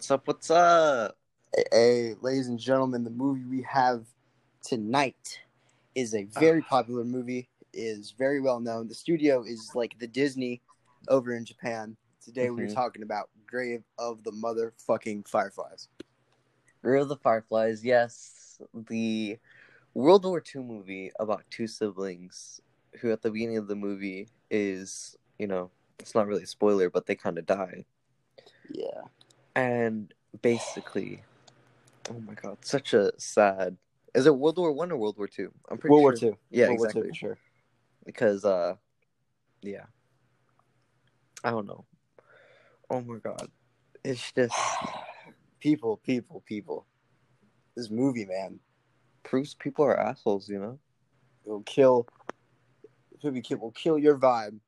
What's up? What's up? Hey, hey, ladies and gentlemen, the movie we have tonight is a very popular movie. Is very well known. The studio is like the Disney over in Japan. Today we're Mhm. talking about Grave of the Motherfucking Fireflies. Grave of the Fireflies. Yes, the World War II movie about two siblings who, at the beginning of the movie, is you know it's not really a spoiler, but they kind of die, Yeah. And basically, oh my god, such a sad. Is it World War One or World War Two? I'm pretty sure. World War. Two. Yeah, World exactly. War for sure. because uh yeah i don't know oh my god it's just People, people, people. This movie, man, proves people are assholes you know it will kill. Movie kill, will kill your vibe.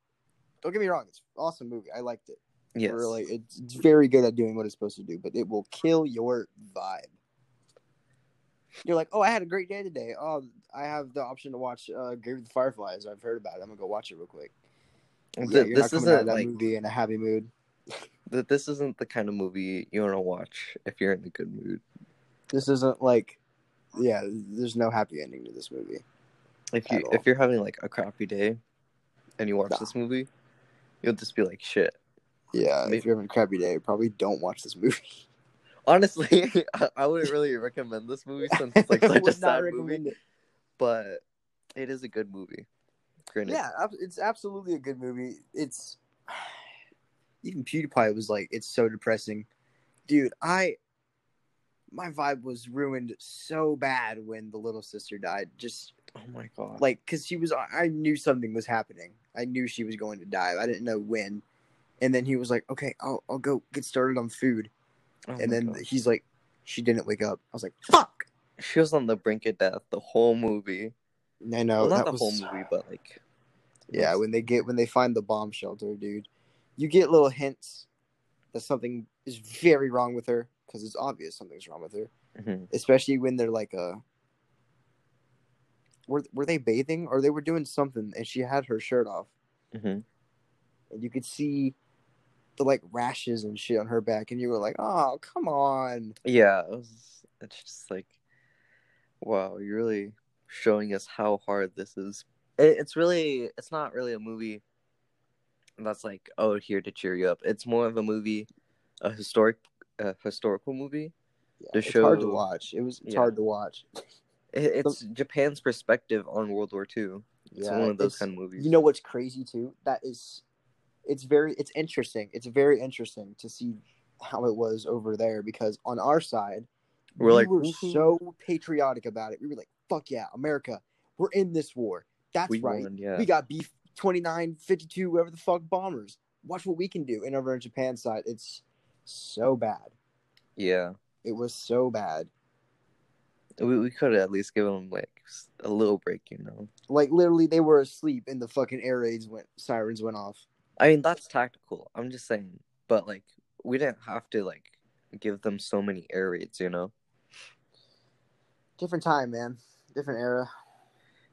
Don't get me wrong; it's an awesome movie. I liked it. Yes Really, it's, it's very good at doing what it's supposed to do, but it will kill your vibe. You're like, oh, I had a great day today. Oh, I have the option to watch uh, Grave of the Fireflies. I've heard about it. I'm gonna go watch it real quick. Th- Yeah, you're this not coming out of isn't that like movie in a happy mood. th- this isn't the kind of movie you want to watch if you're in a good mood This isn't like, yeah. There's no happy ending to this movie. if you if you're having like a crappy day and you watch Nah. this movie you'll just be like shit Yeah, Maybe- if you're having a crappy day, probably don't watch this movie. honestly I, I wouldn't really recommend this movie since it's like such a sad movie it. but it is a good movie granted Yeah, it's absolutely a good movie. It's even PewDiePie was like, it's so depressing, dude. I my vibe was ruined so bad when the little sister died. Just oh my god like because she was, I knew something was happening. I knew she was going to die. I didn't know when. And then he was like, "Okay, I'll I'll go get started on food." Oh and then God. he's like, "She didn't wake up." I was like, "Fuck!" she was on the brink of death the whole movie. I know well, not the was whole movie, but like Yeah, when they get when they find the bomb shelter, dude, you get little hints that something is very wrong with her because it's obvious something's wrong with her. Mhm. Especially when they're like uh were were they bathing or they were doing something and she had her shirt off Mhm. and you could see the like rashes and shit on her back and you were like, "Oh, come on." yeah, it was. It's just like, wow, you're really showing us how hard this is. It, it's really, it's not really a movie that's like, oh, here to cheer you up. It's more of a movie, a historic, a historical movie. Yeah, To it's hard to watch. It was it's Yeah. hard to watch. It, it's Japan's perspective on World War II. It's Yeah, one of those kind of movies. You know what's crazy too? That is, it's very, it's interesting. It's very interesting to see how it was over there because on our side, We're we like, were so patriotic about it. We were like, "Fuck yeah, America! We're in this war. That's we right. won, yeah. We got B twenty nine, fifty two, whatever the fuck bombers. Watch what we can do." And over on Japan side, it's so bad. yeah. It was so bad. We, we could at least give them like a little break, you know. Like literally, they were asleep, and the fucking air raids went, sirens went off. I mean, that's tactical. I'm just saying, but like, we didn't have to like give them so many air raids, you know? Different time, man. Different era.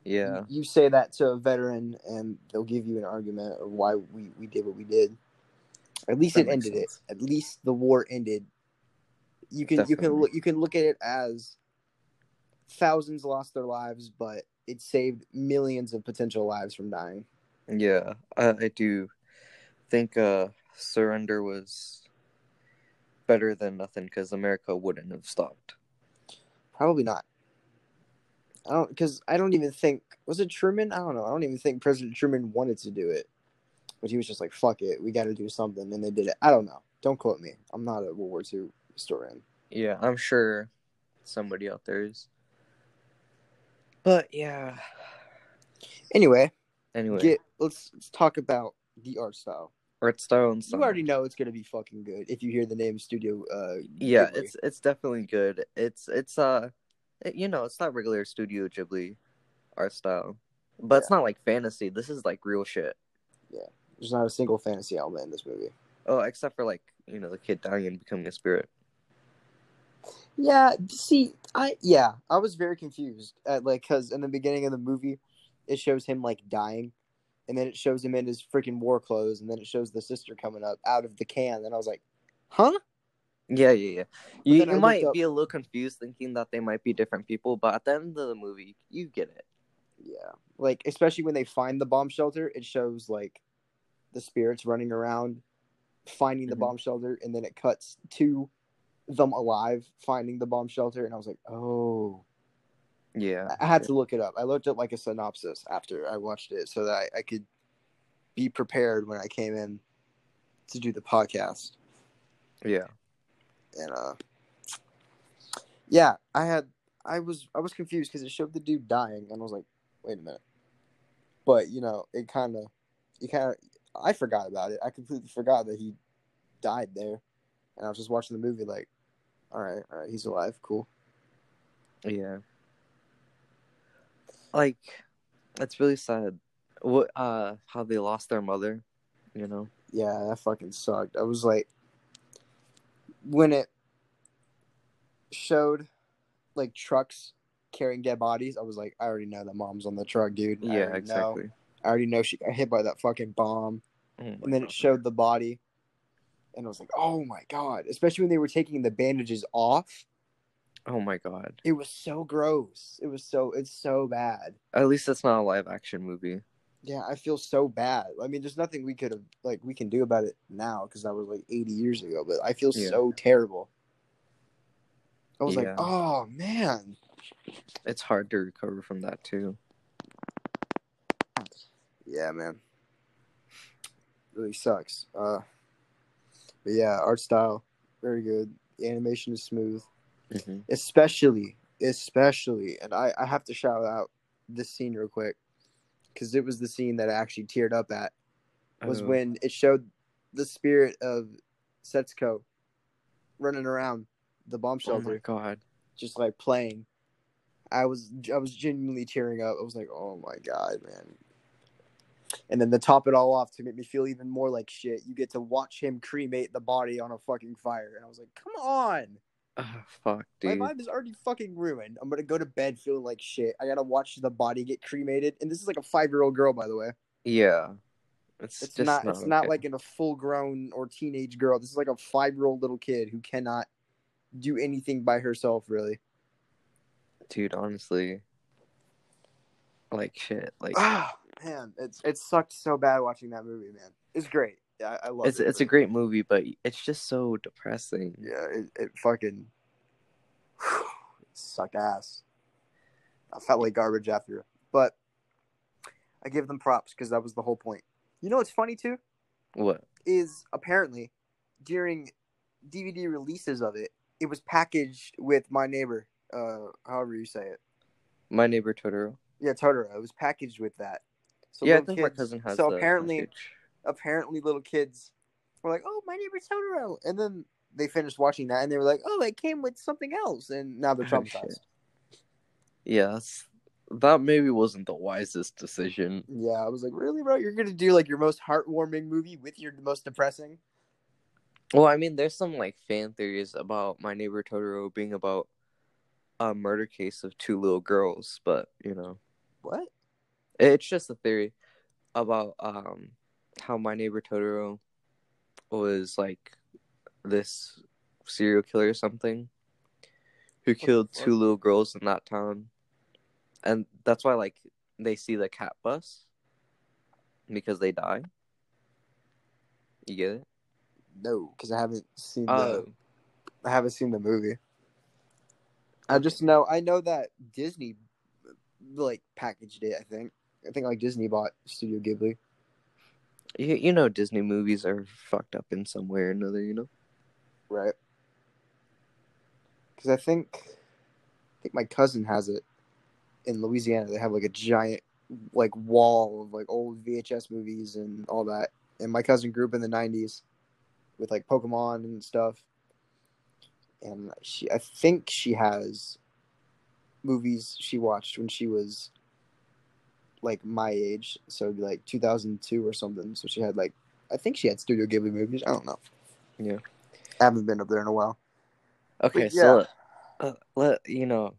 Yeah, You say that to a veteran, and they'll give you an argument of why we, we did what we did. At least That it ended sense. it. At least the war ended. You can you can look you can look at it as thousands lost their lives, but it saved millions of potential lives from dying. yeah. I, I do think uh surrender was better than nothing because America wouldn't have stopped. Probably not. I don't because I don't even think was it Truman. I don't know. I don't even think President Truman wanted to do it, but he was just like, "Fuck it, we got to do something," and they did it. I don't know. Don't quote me. I'm not a World War II historian. Yeah, I'm sure somebody out there is. But yeah. Anyway, Anyway, get let's let's talk about the art style. Art style and You already know it's gonna be fucking good if you hear the name Studio. Uh, yeah Ghibli. it's it's definitely good it's it's uh it- you know it's not regular studio ghibli art style but it's not like fantasy this is like real shit Yeah, there's not a single fantasy element in this movie. oh except for like you know the kid dying and becoming a spirit Yeah, see, I yeah, I was very confused at like because in the beginning of the movie, it shows him like dying, and then it shows him in his freaking war clothes, and then it shows the sister coming up out of the can, and I was like, huh? Yeah, yeah, yeah. You you might up- be a little confused thinking that they might be different people, but at the end of the movie, you get it. Yeah. Like especially when they find the bomb shelter, it shows like the spirits running around finding the Mhm. bomb shelter and then it cuts to them alive finding the bomb shelter and I was like, "Oh." Yeah. I had to look it up. I looked up like a synopsis after I watched it so that I, I could be prepared when I came in to do the podcast. Yeah. And uh yeah, I had I was I was confused because it showed the dude dying and I was like, wait a minute. But you know, it kind of, you kind of, I forgot about it. I completely forgot that he died there, and I was just watching the movie like, all right, all right, he's alive, cool. Yeah. Like, that's really sad. What uh how they lost their mother, you know? Yeah, that fucking sucked. I was like, when it showed like trucks carrying dead bodies, I was like, I already know that mom's on the truck, dude. I Yeah, already know. exactly. I already know she got hit by that fucking bomb. Oh and then it showed the body and i was like oh my god especially when they were taking the bandages off Oh my god. it was so gross. It was so it's so bad. At least it's not a live action movie. yeah i feel so bad. I mean there's nothing we could have like we can do about it now because that was like 80 years ago but i feel Yeah. so terrible. I was like oh man. It's hard to recover from that too. yeah man. Really sucks. Uh but yeah art style very good. The animation is smooth Mm-hmm. especially especially and i i have to shout out this scene real quick because it was the scene that i actually teared up at was Oh. when it showed the spirit of setsuko running around the bomb Oh my shelter god. just like playing i was i was genuinely tearing up i was like oh my god man and then to top it all off to make me feel even more like shit you get to watch him cremate the body on a fucking fire and i was like come on Oh, fuck, dude. my vibe is already fucking ruined. I'm gonna go to bed feeling like shit. I gotta watch the body get cremated, and this is like a five year old girl, by the way. Yeah. It's, It's just not. It's not like in a full grown or teenage girl. This is like a five year old little kid who cannot do anything by herself, really. dude, honestly. Like shit. Like Ah, man, it's it sucked so bad watching that movie, man. It's great. I, I love it's it. it's a great movie, but it's just so depressing. Yeah, it, it fucking it sucked ass. I felt like garbage after, but I give them props because that was the whole point. You know what's funny too What? is apparently during DVD releases of it, it was packaged with my neighbor, uh, however you say it. My neighbor Totoro. Yeah, Totoro. It was packaged with that. So yeah, I think my cousin has. So apparently, package. Apparently little kids were like, "Oh, my neighbor Totoro," and then they finished watching that and they were like, "Oh, it came with something else," and now they're Oh, traumatized. Yes, that maybe wasn't the wisest decision. yeah, I was like, "Really, bro? You're gonna do like your most heartwarming movie with your most depressing?" Well, I mean, there's some like fan theories about my neighbor Totoro being about a murder case of two little girls, but you know, What? it's just a theory about um how my neighbor Totoro was like this serial killer or something who killed two little girls in that town, and that's why like they see the cat bus because they die. You get it? No, because I haven't seen the Oh, I haven't seen the movie. I just know I know that Disney like packaged it. I think I think like Disney bought Studio Ghibli. You, you know Disney movies are fucked up in some way or another. You know? Right. Because I think, I think my cousin has it in Louisiana. They have like a giant, like wall of like old VHS movies and all that. And my cousin grew up in the '90s with like Pokemon and stuff. And she, I think she has movies she watched when she was like my age, so it'd be like 2002 or something. So she had like, I think she had Studio Ghibli movies. I don't know. Yeah. I haven't been up there in a while. Okay, But so uh, let you know,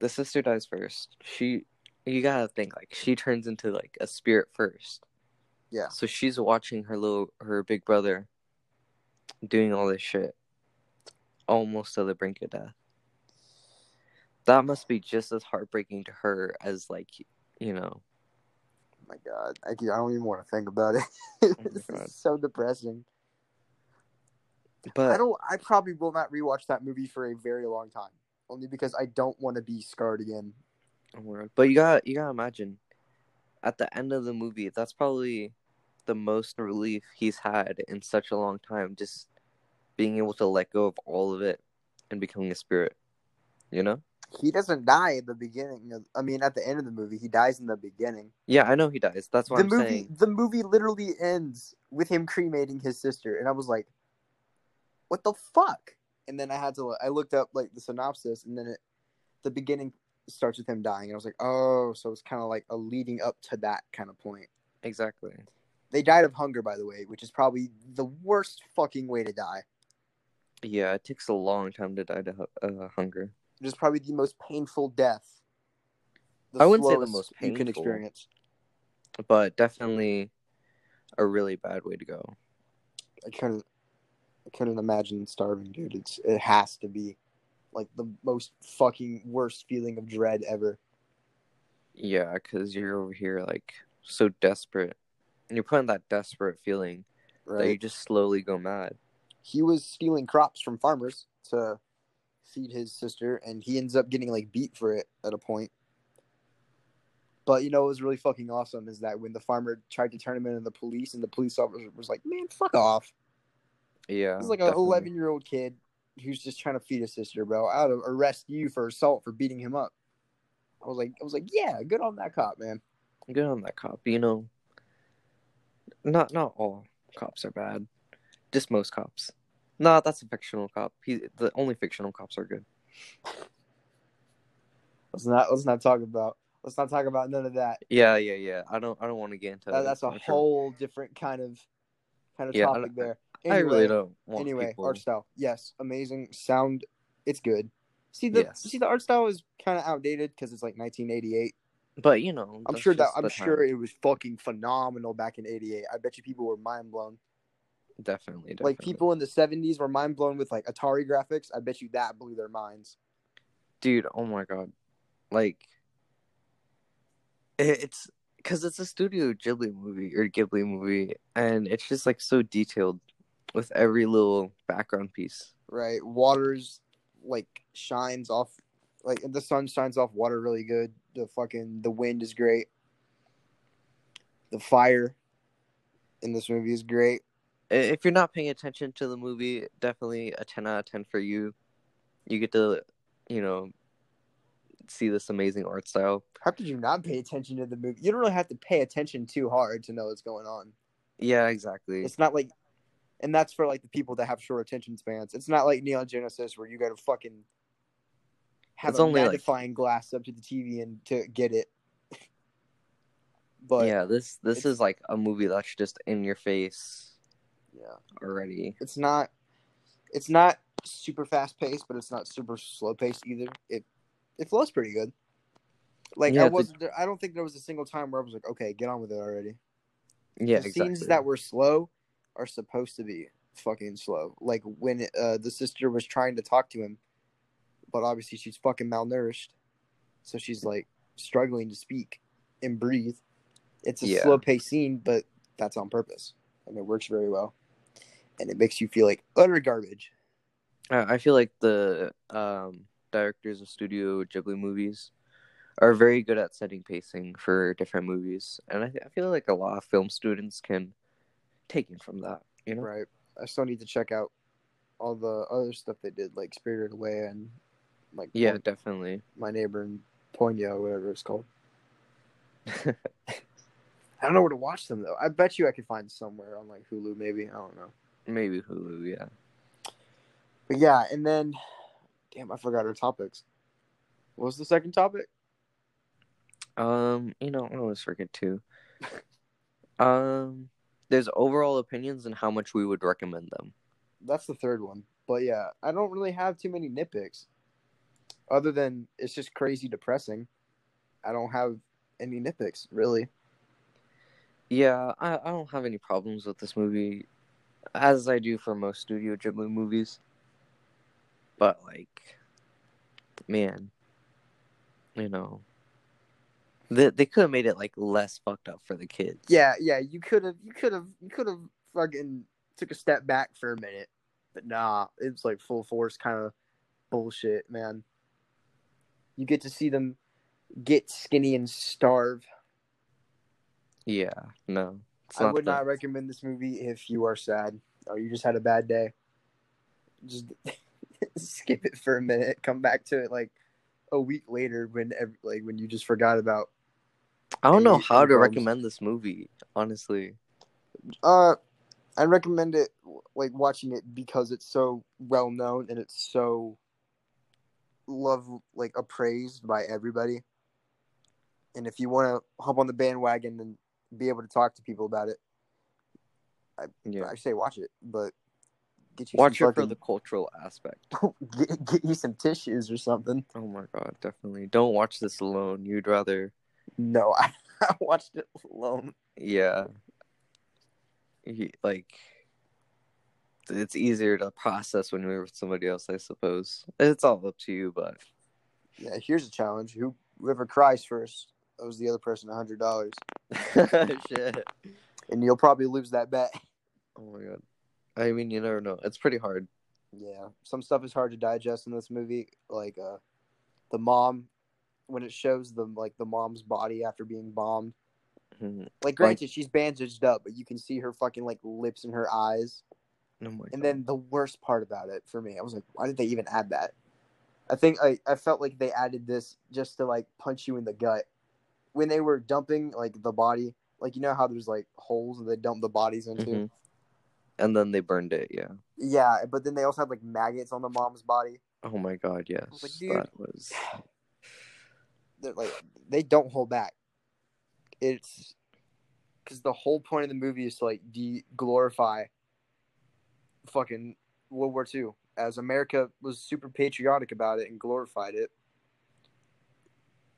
the sister dies first. She, you gotta think like she turns into like a spirit first. Yeah. So she's watching her little her big brother doing all this shit, almost to the brink of death. That must be just as heartbreaking to her as like you know. Oh my god, I, I don't even want to think about it. Oh this God. is so depressing. But I don't. I probably will not rewatch that movie for a very long time, only because I don't want to be scarred again. Oh. But you got you gotta imagine, at the end of the movie, that's probably the most relief he's had in such a long time. Just being able to let go of all of it and becoming a spirit. You know? He doesn't die at the beginning. Of, I mean, at the end of the movie, he dies in the beginning. Yeah, I know he dies. That's why the I'm movie, saying. the movie literally ends with him cremating his sister, and I was like, "What the fuck?" And then I had to. I looked up like the synopsis, and then it, the beginning starts with him dying. And I was like, "Oh, so it's kind of like a leading up to that kind of point." Exactly. They died of hunger, by the way, which is probably the worst fucking way to die. Yeah, it takes a long time to die to uh, hunger. It is probably the most painful death. I wouldn't say the most you can painful. experience. but definitely a really bad way to go. I couldn't I couldn't imagine starving, dude. It's it has to be like the most fucking worst feeling of dread ever. Yeah, because you're over here like so desperate, and you're putting that desperate feeling that you just slowly go mad. He was stealing crops from farmers to feed his sister, and he ends up getting like beat for it at a point. But you know what was really fucking awesome is that when the farmer tried to turn him into the police, and the police officer was like, "Man, fuck off." Yeah, He's like an 11 year old kid who's just trying to feed his sister, bro. I'll arrest you for assault for beating him up. I was like, I was like, yeah, good on that cop, man. Good on that cop. You know, not not all cops are bad. Just most cops. No, that's a fictional cop. He the only fictional cops are good. Let's not let's not talk about let's not talk about none of that. Yeah, yeah, yeah. I don't I don't want to get into That- that's a whole different kind of kind of Yeah, topic there. I really don't want Anyway, people. art style, yes, amazing sound. It's good. See the Yes. see the art style is kind of outdated because it's like 1988. But you know, I'm sure that I'm sure time. it was fucking phenomenal back in '88. I bet you people were mind blown. Definitely, definitely. Like people in the '70s were mind blown with like Atari graphics. I bet you that blew their minds. dude oh my god like it's because it's a studio ghibli movie or ghibli movie and it's just like so detailed with every little background piece Right, water's like shines off, like the sun shines off water really good. The fucking the wind is great. The fire in this movie is great. If you're not paying attention to the movie definitely a 10 out of 10 for you you get to you know see this amazing art style How could you not pay attention to the movie? You don't really have to pay attention too hard to know what's going on. yeah exactly It's not like, and that's for like the people that have short attention spans. It's not like Neon Genesis where you got to fucking have It's a only, like- magnifying glass up to the TV and to get it. but yeah this this is like a movie that's just in your face yeah, already it's not, it's not super fast paced, but it's not super slow paced either. It it flows pretty good. Like Yeah, I wasn't, I don't think there was a single time where I was like, okay, get on with it already. yeah the exactly scenes that were slow are supposed to be fucking slow. Like when uh, the sister was trying to talk to him, but obviously she's fucking malnourished, so she's like struggling to speak and breathe. It's a Yeah. slow paced scene, but that's on purpose, and it works very well. And it makes you feel like utter garbage. I I feel like the um, directors of Studio Ghibli movies are very good at setting pacing for different movies, and I, I feel like a lot of film students can take it from that. You know, Right. I still need to check out all the other stuff they did, like Spirited Away and like yeah, definitely. my neighbor in Ponyo, whatever it's called. I don't know where to watch them though. I bet you I could find somewhere on like Hulu, maybe. I don't know. Maybe Hulu. Yeah. But yeah, and then, damn, I forgot our topics. What was the second topic? Um, you know, I always forget too. um, there's overall opinions and how much we would recommend them. That's the third one. But yeah, I don't really have too many nitpicks. Other than it's just crazy depressing. I don't have any nitpicks really. Yeah, I, I don't have any problems with this movie, as I do for most Studio Ghibli movies. but like, man, you know, they they could have made it like less fucked up for the kids. Yeah, yeah, you could have, you could have, you could have fucking took a step back for a minute, but nah, it's like full force kind of bullshit, man. You get to see them get skinny and starve. yeah, no, I would not recommend this movie if you are sad or you just had a bad day. Just skip it for a minute, come back to it like a week later when ev- like when you just forgot about. I don't know how to problems. recommend this movie, honestly. Uh, I recommend it like watching it because it's so well known and it's so love like appraised by everybody. And if you want to hop on the bandwagon and be able to talk to people about it, Yeah, I say watch it. But get you watch some it for the cultural aspect. get, get you some tissues or something. Oh my god, definitely. Don't watch this alone. You'd rather, No, I, I watched it alone. yeah, Ye- like it's easier to process when you're with somebody else. I suppose it's all up to you, but Yeah, here's a challenge. Who whoever cries first owes the other person a hundred dollars, shit. and you'll probably lose that bet. Oh my god. I mean, you never know. It's pretty hard. Yeah, some stuff is hard to digest in this movie, like uh, the mom when it shows the like the mom's body after being bombed. Mhm. Like, granted, she's bandaged up, but you can see her fucking like lips and her eyes. Oh And god. then the worst part about it for me, I was like, why did they even add that? I think I, I felt like they added this just to like punch you in the gut when they were dumping like the body. Like you know how there's like holes that they dump the bodies into. Mhm. And then they burned it. Yeah. Yeah, but then they also had like maggots on the mom's body. Oh my god. Yes. was like, that was. They're like they don't hold back. It's because the whole point of the movie is to like de glorify fucking World War II as America was super patriotic about it and glorified it.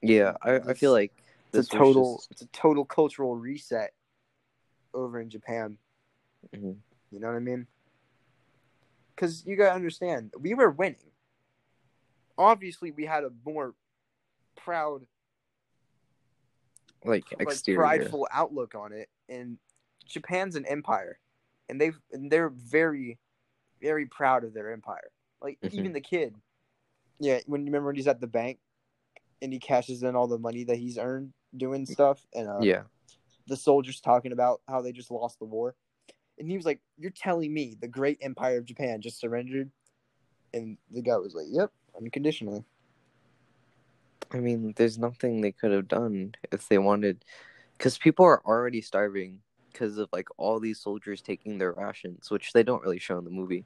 Yeah. I, I feel like It's a total just- it's a total cultural reset over in Japan. Mhm. You know what I mean? Because you gotta understand, we were winning. Obviously, we had a more proud like like exterior. prideful outlook on it and Japan's an empire and they've and they're very very proud of their empire like Mhm. even the kid yeah when you remember when he's at the bank and he cashes in all the money that he's earned doing stuff and uh, Yeah. the soldiers talking about how they just lost the war and he was like you're telling me the great empire of Japan just surrendered and the guy was like yep unconditionally I mean, there's nothing they could have done if they wanted, because people are already starving because of like all these soldiers taking their rations, which they don't really show in the movie.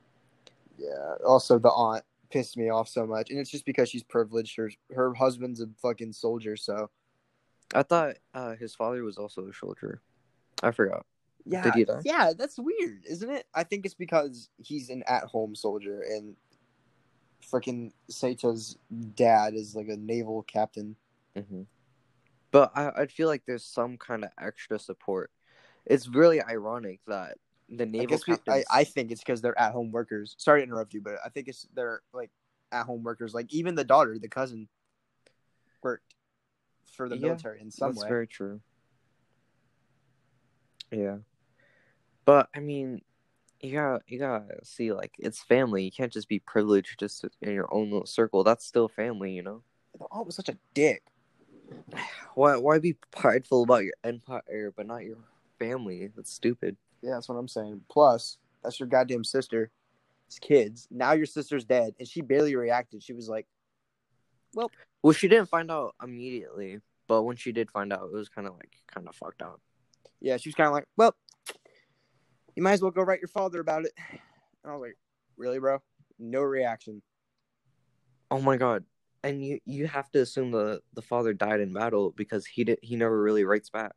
Yeah. Also, the aunt pissed me off so much, and it's just because she's privileged. Her her husband's a fucking soldier, so I thought uh, his father was also a soldier. I forgot. yeah, Did he die? yeah, that's weird, isn't it? I think it's because he's an at-home soldier, and freaking Sato's dad is like a naval captain. hmm But I, I feel like there's some kind of extra support. It's really ironic that the I naval guess we, I. I think it's because they're at-home workers. Sorry to interrupt you, but I think it's they're like at-home workers. Like even the daughter, the cousin, worked for the Yeah, military in some That's way. very true. Yeah, but I mean, you gotta you gotta see like it's family. You can't just be privileged just in your own little circle. That's still family, you know. Aunt was such a dick. Why why be prideful about your empire but not your family? That's stupid. Yeah, that's what I'm saying. Plus, that's your goddamn sister. It's kids. Now your sister's dead, and she barely reacted. She was like, Well, Well, she didn't find out immediately, but when she did find out, it was kind of like kind of fucked up. "Yeah." She was kind of like, "Well, you might as well go write your father about it." And I was like, "Really, bro? No reaction." Oh my god. And you you have to assume the the father died in battle because he did he never really writes back.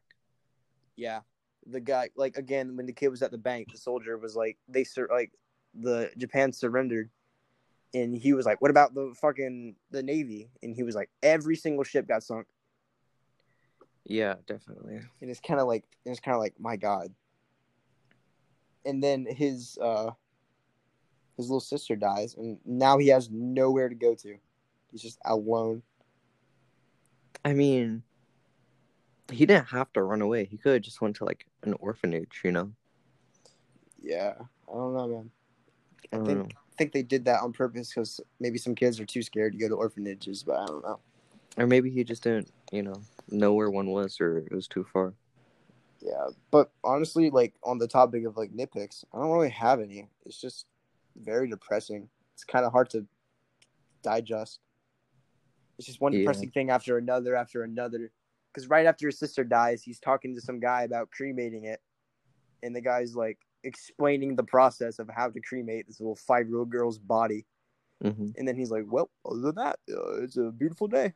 Yeah, the guy, like again, when the kid was at the bank, the soldier was like, "They sur- like the Japan surrendered." And he was like, "What about the fucking the navy?" And he was like, "Every single ship got sunk." Yeah, definitely. and it's kind of like it's kind of like my god and then his uh his little sister dies, and now he has nowhere to go to. He's just alone. I mean, he didn't have to run away. He could have just went to like an orphanage, you know. Yeah, I don't know, man. I don't think- know. I think they did that on purpose because maybe some kids are too scared to go to orphanages, but I don't know. Or maybe he just didn't, you know, know where one was, or it was too far. Yeah, but honestly, like on the topic of like nitpicks, I don't really have any. It's just very depressing. It's kind of hard to digest. It's just one Yeah. depressing thing after another after another. Because right after his sister dies, he's talking to some guy about cremating it, and the guy's like explaining the process of how to cremate this little five-year-old girl's body, hmm and then he's like, "Well, other than that, uh, it's a beautiful day,"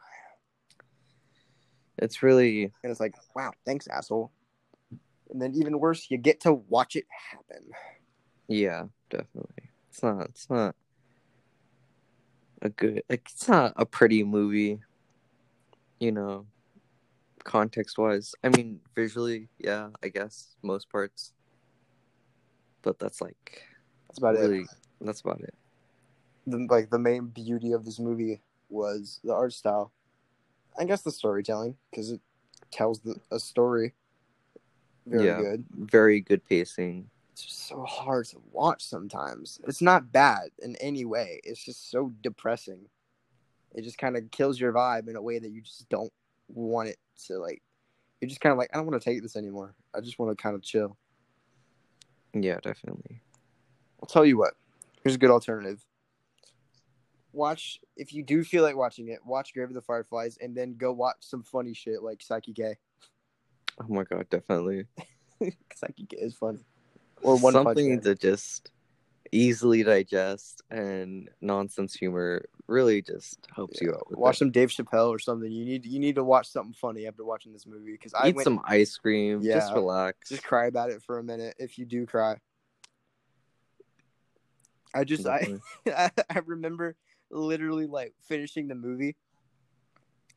It's really, and it's like, "Wow, thanks, asshole." And then even worse, you get to watch it happen. yeah, definitely. It's not. It's not a good. Like, it's not a pretty movie. You know, context wise. I mean, visually, yeah, I guess most parts. But that's like That's about it. That's about it. the like the main beauty of this movie was the art style. I guess the storytelling because it tells the, a story very Yeah. good. Very good pacing. It's just so hard to watch sometimes. It's not bad in any way. It's just so depressing. It just kind of kills your vibe in a way that you just don't want it to like. You're just kind of like, I don't want to take this anymore. I just want to kind of chill. Yeah, definitely. I'll tell you what. Here's a good alternative. Watch if you do feel like watching it. Watch Grave of the Fireflies, and then go watch some funny shit like Saiki K. Oh my god, definitely. Saiki K is funny. Or One something to just easily digest and nonsense humor really just helps you out with Watch it. some Dave Chappelle or something. You need you need to watch something funny after watching this movie because I Eat went some ice cream. Yeah, Just relax. just cry about it for a minute if you do cry. I just Definitely. I, I remember literally like finishing the movie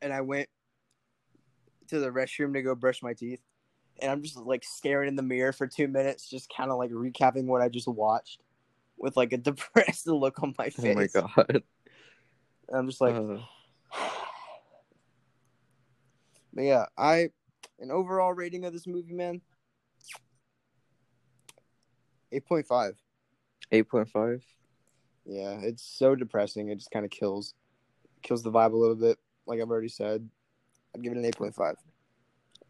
and I went to the restroom to go brush my teeth and I'm just like staring in the mirror for two minutes, just kind of like recapping what I just watched with like a depressed look on my face. oh my god. And I'm just like, Uh, but yeah, I an overall rating of this movie, man, eight point five. 8.5. Yeah, it's so depressing. It just kind of kills kills the vibe a little bit. Like I've already said, I'd give it an eight point five.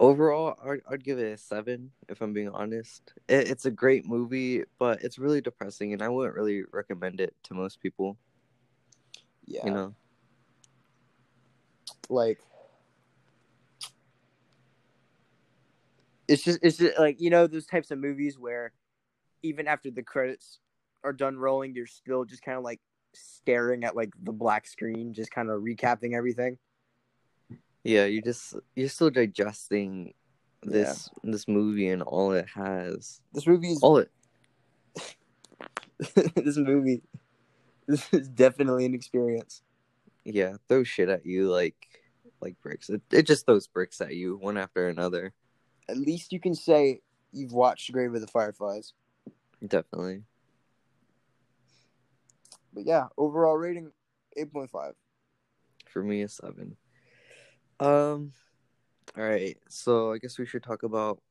Overall, I'd, I'd give it a 7 if I'm being honest. It, it's a great movie, but it's really depressing and I wouldn't really recommend it to most people, Yeah, you know. like it's just it's just like you know those types of movies where even after the credits are done rolling, you're still just kind of like staring at like the black screen, just kind of recapping everything. Yeah, you're just you're still digesting this this movie and all it has. This movie is All it this movie. This is definitely an experience. yeah, throw shit at you like like bricks. It, it just throws bricks at you one after another. At least you can say you've watched Grave of the Fireflies. Definitely. But yeah, overall rating eight point five. For me a seven. Um all right, so I guess we should talk about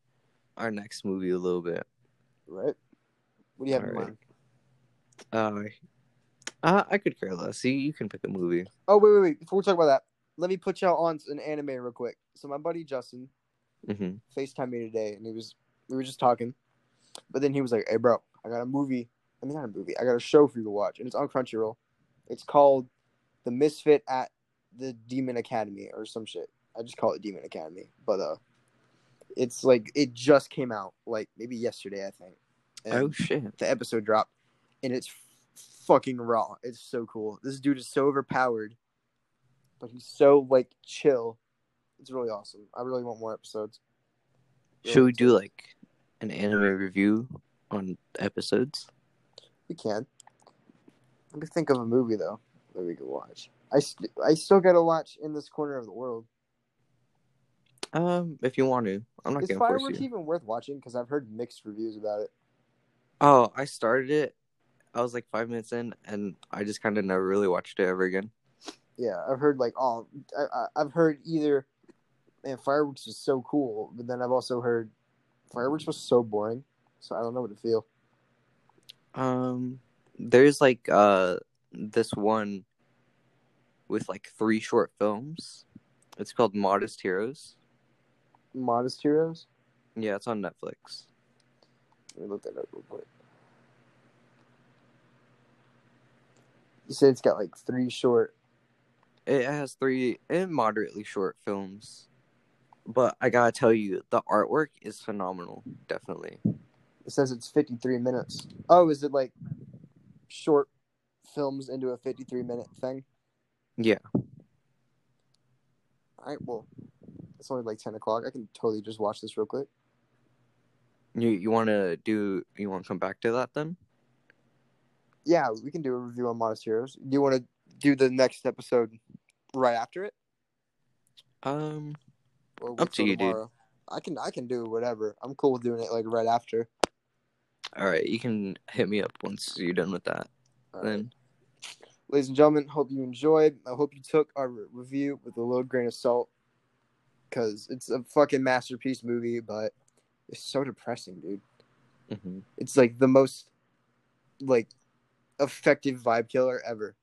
our next movie a little bit. Right? What do you have in Alright. mind? Uh, uh I could care less. See, you can pick a movie. Oh wait, wait, wait! Before we talk about that, let me put y'all on an anime real quick. So my buddy Justin hmm FaceTime me today, and he was we were just talking, but then he was like, "Hey, bro, I got a movie. I mean, not a movie. I got a show for you to watch, and it's on Crunchyroll. It's called The Misfit at the Demon Academy or some shit. I just call it Demon Academy, but uh, it's like it just came out like maybe yesterday, I think. And Oh shit. the episode dropped, and it's fucking raw. It's so cool. This dude is so overpowered, but he's so like chill. It's really awesome. I really want more episodes. Should we do like an anime review on episodes? We can. Let me think of a movie though that we could watch. I st- I still gotta watch In This Corner of the World. Um, if you want to, I'm not Is gonna force Fireworks you. even worth watching? Because I've heard mixed reviews about it. Oh, I started it. I was like five minutes in, and I just kind of never really watched it ever again. Yeah, I've heard like all. I, I, I've heard either, man, fireworks was so cool, but then I've also heard fireworks was so boring, so I don't know what to feel. Um, there's like uh this one with like three short films. It's called Modest Heroes. Modest Heroes. Yeah, it's on Netflix. Let me look that up real quick. You said it's got like three short. It has three and moderately short films. But I gotta tell you, the artwork is phenomenal. Definitely. It says it's 53 minutes. Oh, is it like short films into a 53 minute thing? Yeah. All right, well, it's only like 10 o'clock. I can totally just watch this real quick. You you want to do? You want to come back to that then? Yeah, we can do a review on Modest Heroes. Do you want to do the next episode right after it? Um, Or Up to you, dude. I can I can do whatever. I'm cool with doing it like right after. all right. You can hit me up once you're done with that. All right. Then ladies and gentlemen, hope you enjoyed. I hope you took our review with a little grain of salt because it's a fucking masterpiece movie, but it's so depressing, dude. hmm It's like the most like effective vibe killer ever.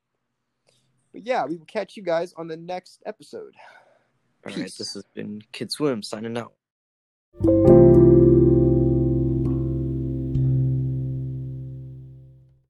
But yeah, we will catch you guys on the next episode. all right. This has been Kid Swim signing out.